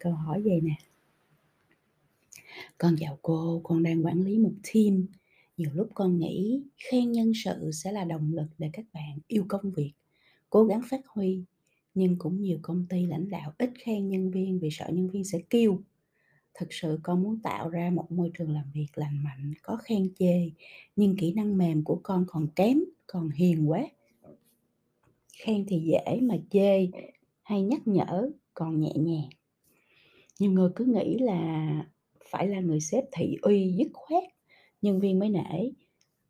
câu hỏi vậy nè. Con chào cô, con đang quản lý một team. Nhiều lúc con nghĩ khen nhân sự sẽ là động lực để các bạn yêu công việc, cố gắng phát huy. Nhưng cũng nhiều công ty lãnh đạo ít khen nhân viên vì sợ nhân viên sẽ kêu Thực sự con muốn tạo ra một môi trường làm việc lành mạnh, có khen chê, nhưng kỹ năng mềm của con còn kém, còn hiền quá. Khen thì dễ mà chê hay nhắc nhở còn nhẹ nhàng. Nhiều người cứ nghĩ là phải là người sếp thị uy dứt khoát, nhân viên mới nể.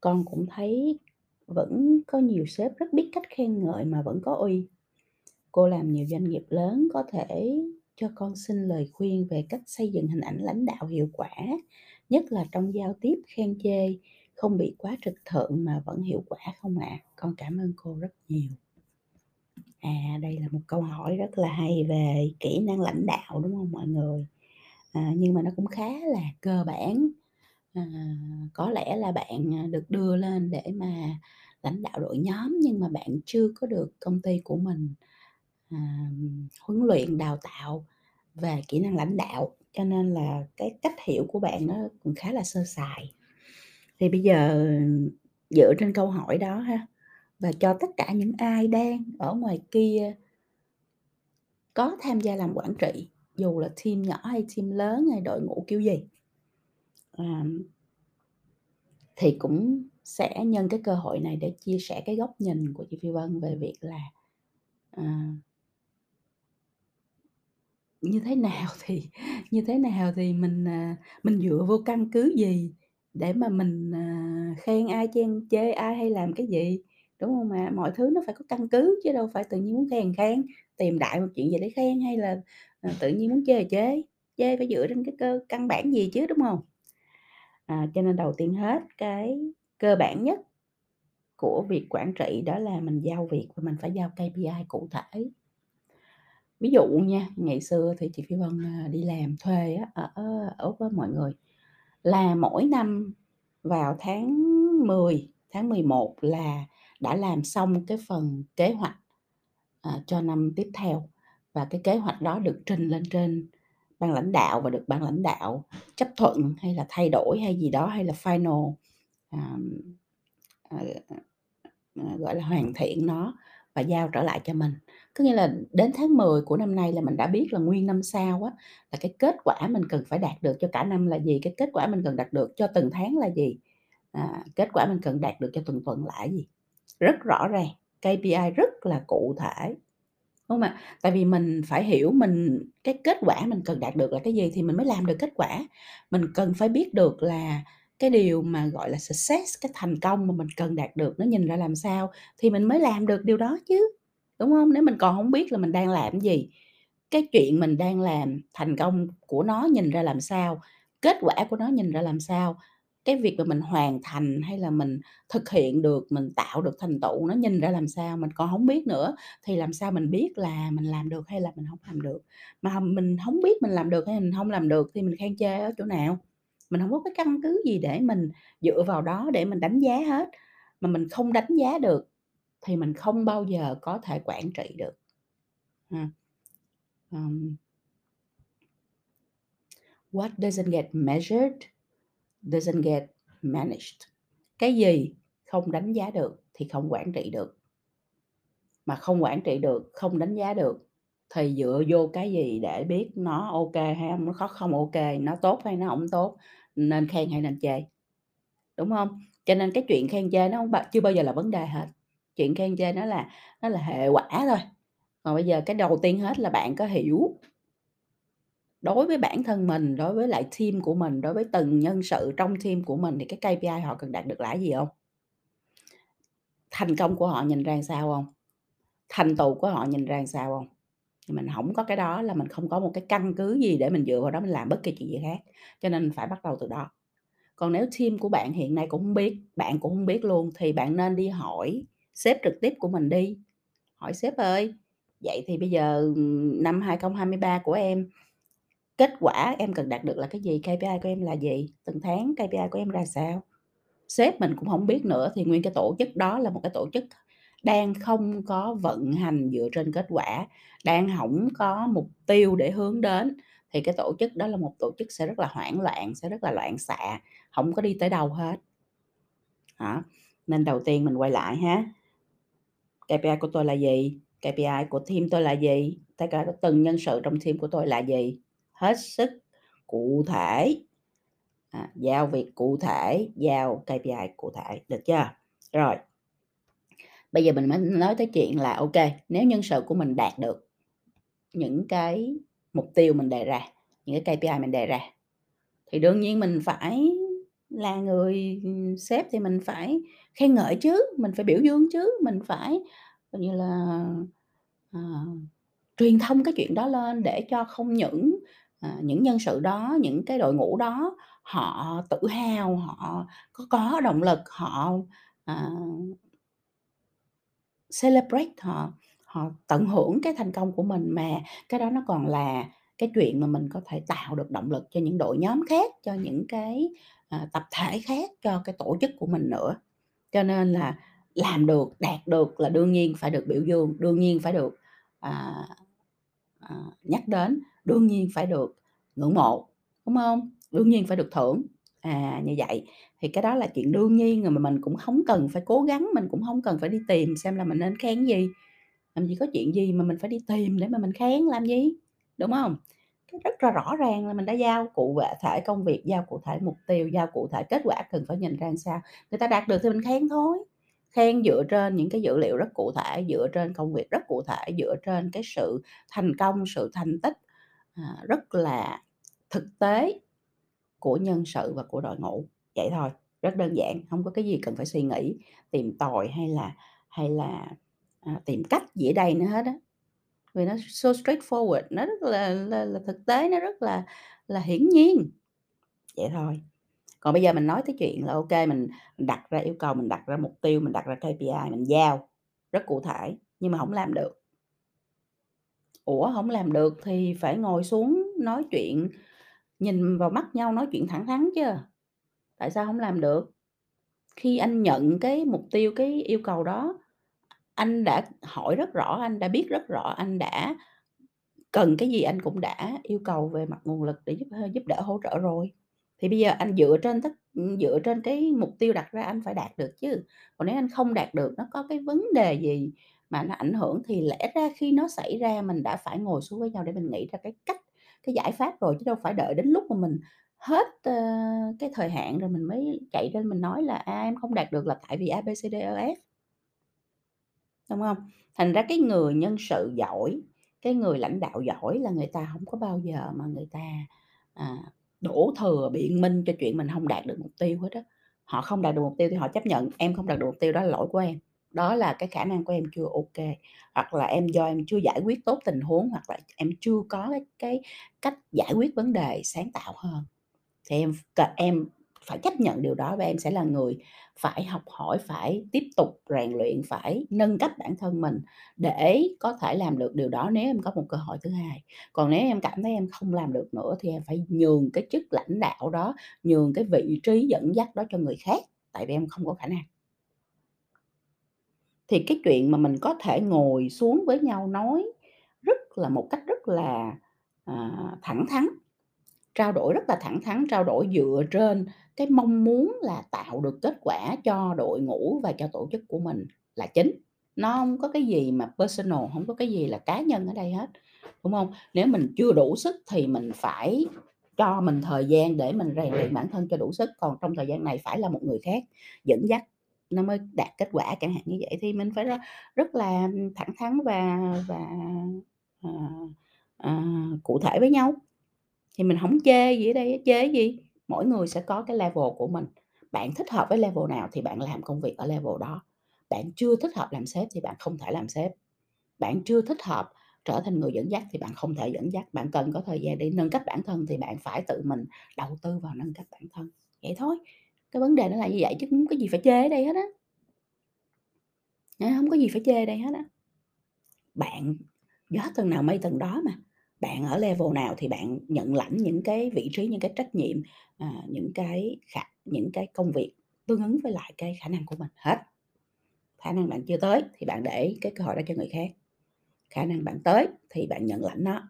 Con cũng thấy vẫn có nhiều sếp rất biết cách khen ngợi mà vẫn có uy. Cô làm nhiều doanh nghiệp lớn có thể cho con xin lời khuyên về cách xây dựng hình ảnh lãnh đạo hiệu quả, nhất là trong giao tiếp khen chê, không bị quá trực thượng mà vẫn hiệu quả không ạ? À? Con cảm ơn cô rất nhiều. À, đây là một câu hỏi rất là hay về kỹ năng lãnh đạo, đúng không mọi người? À, nhưng mà nó cũng khá là cơ bản. À, có lẽ là bạn, à, được đưa lên để mà lãnh đạo đội nhóm nhưng mà bạn chưa có được công ty của mình, à, huấn luyện, đào tạo về kỹ năng lãnh đạo, cho nên là cái cách hiểu của bạn nó cũng khá là sơ sài. Thì bây giờ dựa trên câu hỏi đó ha, và cho tất cả những ai đang ở ngoài kia có tham gia làm quản trị, dù là team nhỏ hay team lớn hay đội ngũ kiểu gì. À, thì cũng sẽ nhân cái cơ hội này để chia sẻ cái góc nhìn của chị Phi Vân về việc là à, như thế nào thì như thế nào thì mình à, mình dựa vô căn cứ gì để mà mình à, khen ai chen chê ai hay làm cái gì đúng không ạ mọi thứ nó phải có căn cứ chứ đâu phải tự nhiên muốn khen khen tìm đại một chuyện gì để khen hay là ờ, tự nhiên muốn chơi chế chê phải dựa trên cái cơ căn bản gì chứ đúng không? À, cho nên đầu tiên hết cái cơ bản nhất của việc quản trị đó là mình giao việc và mình phải giao KPI cụ thể. Ví dụ nha ngày xưa thì chị Phi Vân à, đi làm thuê ở ở Úc mọi người là mỗi năm vào tháng 10 tháng 11 là đã làm xong cái phần kế hoạch à, cho năm tiếp theo. Và cái kế hoạch đó được trình lên trên ban lãnh đạo và được ban lãnh đạo chấp thuận hay là thay đổi hay gì đó hay là final à, à, à, gọi là hoàn thiện nó và giao trở lại cho mình. Có nghĩa là đến tháng 10 của năm nay là mình đã biết là nguyên năm sau á là cái kết quả mình cần phải đạt được cho cả năm là gì cái kết quả mình cần đạt được cho từng tháng là gì à, kết quả mình cần đạt được cho từng tuần là gì rất rõ ràng KPI rất là cụ thể. Đúng không ạ? Tại vì mình phải hiểu mình, cái kết quả mình cần đạt được là cái gì thì mình mới làm được kết quả. Mình cần phải biết được là cái điều mà gọi là success, cái thành công mà mình cần đạt được nó nhìn ra làm sao thì mình mới làm được điều đó chứ. Đúng không? Nếu mình còn không biết là mình đang làm gì, cái chuyện mình đang làm thành công của nó nhìn ra làm sao, kết quả của nó nhìn ra làm sao cái việc mà mình hoàn thành hay là mình thực hiện được, mình tạo được thành tựu nó nhìn ra làm sao mình còn không biết nữa, thì làm sao mình biết là mình làm được hay là mình không làm được? Mà mình không biết mình làm được hay mình không làm được thì mình khen chê ở chỗ nào? Mình không có cái căn cứ gì để mình dựa vào đó để mình đánh giá hết. Mà mình không đánh giá được thì mình không bao giờ có thể quản trị được. Ha. What doesn't get measured doesn't get managed. Cái gì không đánh giá được thì không quản trị được. Mà không quản trị được, không đánh giá được thì dựa vô cái gì để biết nó ok hay không, nó không ok, nó tốt hay nó không tốt, nên khen hay nên chê. Đúng không? Cho nên cái chuyện khen chê nó không chưa bao giờ là vấn đề hết. Chuyện khen chê nó là nó là hệ quả thôi. Còn bây giờ cái đầu tiên hết là bạn có hiểu đối với bản thân mình, đối với lại team của mình, đối với từng nhân sự trong team của mình thì cái KPI họ cần đạt được là gì không? Thành công của họ nhìn ra sao không? Thành tựu của họ nhìn ra sao không? Mình không có cái đó là mình không có một cái căn cứ gì để mình dựa vào đó mình làm bất kỳ chuyện gì khác. Cho nên phải bắt đầu từ đó. Còn nếu team của bạn hiện nay cũng không biết, bạn cũng không biết luôn, thì bạn nên đi hỏi sếp trực tiếp của mình đi. Hỏi sếp ơi, vậy thì bây giờ năm 2023 của em kết quả em cần đạt được là cái gì KPI của em là gì từng tháng KPI của em ra sao sếp mình cũng không biết nữa thì nguyên cái tổ chức đó là một cái tổ chức đang không có vận hành dựa trên kết quả, đang không có mục tiêu để hướng đến, thì cái tổ chức đó là một tổ chức sẽ rất là hoảng loạn, sẽ rất là loạn xạ, không có đi tới đâu hết. Đó, nên đầu tiên mình quay lại ha. KPI của tôi là gì? KPI của team tôi là gì? Tất cả từng nhân sự trong team của tôi là gì? Hết sức cụ thể. À, giao việc cụ thể, giao KPI cụ thể, được chưa? Rồi. Bây giờ mình mới nói tới chuyện là, OK nếu nhân sự của mình đạt được những cái mục tiêu mình đề ra, những cái KPI mình đề ra, thì đương nhiên mình phải là người, sếp thì mình phải khen ngợi chứ, mình phải biểu dương chứ, mình phải, như là, à, truyền thông cái chuyện đó lên để cho không những, Ờ, những nhân sự đó, những cái đội ngũ đó họ tự hào, họ có có động lực, họ, à celebrate, họ họ tận hưởng cái thành công của mình, mà cái đó nó còn là cái chuyện mà mình có thể tạo được động lực cho những đội nhóm khác, cho những cái, à, tập thể khác, cho cái tổ chức của mình nữa. Cho nên là làm được, đạt được là đương nhiên phải được biểu dương, đương nhiên phải được, à, à, nhắc đến, đương nhiên phải được ngưỡng mộ, đúng không? Đương nhiên phải được thưởng. À, như vậy thì cái đó là chuyện đương nhiên rồi mà mình cũng không cần phải cố gắng, mình cũng không cần phải đi tìm xem là mình nên khen gì. Làm gì có chuyện gì mà mình phải đi tìm để mà mình khen làm gì, đúng không? Cái rất là rõ ràng là mình đã giao cụ thể công việc, giao cụ thể mục tiêu, giao cụ thể kết quả cần phải nhìn ra làm sao. Người ta đạt được thì mình khen thôi, khen dựa trên những cái dữ liệu rất cụ thể, dựa trên công việc rất cụ thể, dựa trên cái sự thành công, sự thành tích, Ờ, rất là thực tế của nhân sự và của đội ngũ, vậy thôi, rất đơn giản, không có cái gì cần phải suy nghĩ, tìm tòi hay là hay là, à, tìm cách gì ở đây nữa hết á. Vì nó so straightforward, nó rất là là là thực tế, nó rất là là hiển nhiên. Vậy thôi. Còn bây giờ mình nói tới chuyện là, ok mình đặt ra yêu cầu, mình đặt ra mục tiêu, mình đặt ra KPI, mình giao rất cụ thể, nhưng mà không làm được. Ủa, hổng làm được thì phải ngồi xuống nói chuyện, nhìn vào mắt nhau nói chuyện thẳng thắn chứ. Tại sao hổng làm được? Khi anh nhận cái mục tiêu, cái yêu cầu đó, anh đã hỏi rất rõ, anh đã biết rất rõ, anh đã cần cái gì anh cũng đã yêu cầu về mặt nguồn lực để giúp ờ, giúp đỡ, hỗ trợ rồi. Thì bây giờ anh dựa trên tất ừ, dựa trên cái mục tiêu đặt ra anh phải đạt được chứ. Còn nếu anh không đạt được, nó có cái vấn đề gì mà nó ảnh hưởng thì lẽ ra khi nó xảy ra mình đã phải ngồi xuống với nhau để mình nghĩ ra cái cách, cái giải pháp rồi, chứ đâu phải đợi đến lúc mà mình hết, uh, cái thời hạn rồi mình mới chạy lên mình nói là "À, em không đạt được là tại vì ABCDEF Đúng không? Thành ra cái người nhân sự giỏi, cái người lãnh đạo giỏi là người ta không có bao giờ mà người ta, à, đổ thừa biện minh cho chuyện mình không đạt được mục tiêu hết đó. Họ không đạt được mục tiêu thì họ chấp nhận, em không đạt được mục tiêu đó là lỗi của em, đó là cái khả năng của em chưa ok hoặc là em do em chưa giải quyết tốt tình huống, hoặc là em chưa có cái cái cách giải quyết vấn đề sáng tạo hơn. Thì em em phải chấp nhận điều đó và em sẽ là người phải học hỏi, phải tiếp tục rèn luyện, phải nâng cấp bản thân mình để có thể làm được điều đó nếu em có một cơ hội thứ hai. Còn nếu em cảm thấy em không làm được nữa thì em phải nhường cái chức lãnh đạo đó, nhường cái vị trí dẫn dắt đó cho người khác, tại vì em không có khả năng. Thì cái chuyện mà mình có thể ngồi xuống với nhau nói rất là một cách rất là, à, thẳng thắn, trao đổi rất là thẳng thắn, trao đổi dựa trên cái mong muốn là tạo được kết quả cho đội ngũ và cho tổ chức của mình là chính. Nó không có cái gì mà personal, không có cái gì là cá nhân ở đây hết, đúng không Nếu mình chưa đủ sức thì mình phải cho mình thời gian để mình rèn luyện bản thân cho đủ sức, còn trong thời gian này phải là một người khác dẫn dắt nó mới đạt kết quả, chẳng hạn như vậy. Thì mình phải rất, rất là thẳng thắn và và, à, à, cụ thể với nhau. Thì mình không chê gì ở đây chê gì? Mỗi người sẽ có cái level của mình, bạn thích hợp với level nào thì bạn làm công việc ở level đó, bạn chưa thích hợp làm sếp thì bạn không thể làm sếp, bạn chưa thích hợp trở thành người dẫn dắt thì bạn không thể dẫn dắt, bạn cần có thời gian để nâng cấp bản thân thì bạn phải tự mình đầu tư vào nâng cấp bản thân, vậy thôi. Cái vấn đề nó là như vậy chứ không có gì phải chê ở đây hết á. không có gì phải chê ở đây hết á. Bạn gió tầng nào mây tầng đó mà, bạn ở level nào thì bạn nhận lãnh những cái vị trí, những cái trách nhiệm, à, những cái khả những cái công việc tương ứng với lại cái khả năng của mình hết. khả năng bạn chưa tới thì bạn để cái cơ hội đó cho người khác. Khả năng bạn tới thì bạn nhận lãnh nó,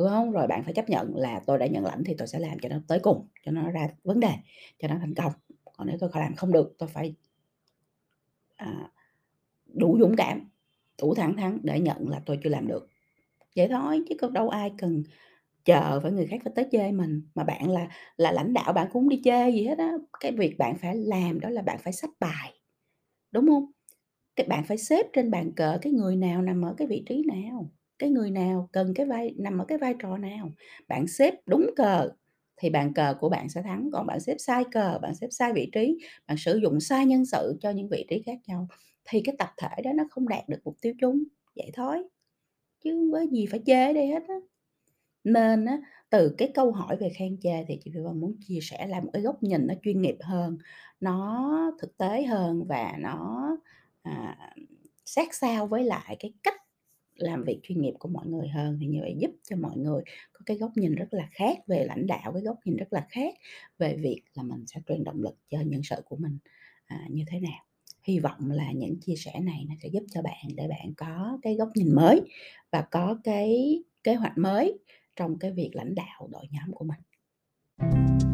đúng không Rồi bạn phải chấp nhận là tôi đã nhận lãnh thì tôi sẽ làm cho nó tới cùng, cho nó ra vấn đề, cho nó thành công. Còn nếu tôi làm không được, tôi phải à, đủ dũng cảm, đủ thẳng thắn để nhận là tôi chưa làm được. Vậy thôi, chứ có đâu ai cần chờ phải người khác phải tới chê mình, mà bạn là là lãnh đạo bạn cũng đi chê gì hết á. Cái việc bạn phải làm đó là bạn phải sắp bài, đúng không Cái bạn phải xếp trên bàn cờ cái người nào nằm ở cái vị trí nào, cái người nào cần cái vai nằm ở cái vai trò nào. Bạn xếp đúng cờ thì bàn cờ của bạn sẽ thắng, còn bạn xếp sai cờ, bạn xếp sai vị trí, bạn sử dụng sai nhân sự cho những vị trí khác nhau thì cái tập thể đó nó không đạt được mục tiêu chung, vậy thôi, chứ hông có gì phải chê ở đây hết á. Nên á, từ cái câu hỏi về khen chê thì chị Phi Vân muốn chia sẻ lại một cái góc nhìn nó chuyên nghiệp hơn, nó thực tế hơn và nó, à, sát sao với lại cái cách làm việc chuyên nghiệp của mọi người hơn, thì như vậy giúp cho mọi người có cái góc nhìn rất là khác về lãnh đạo, cái góc nhìn rất là khác về việc là mình sẽ truyền động lực cho nhân sự của mình, à, như thế nào. Hy vọng là những chia sẻ này nó sẽ giúp cho bạn để bạn có cái góc nhìn mới và có cái kế hoạch mới trong cái việc lãnh đạo đội nhóm của mình.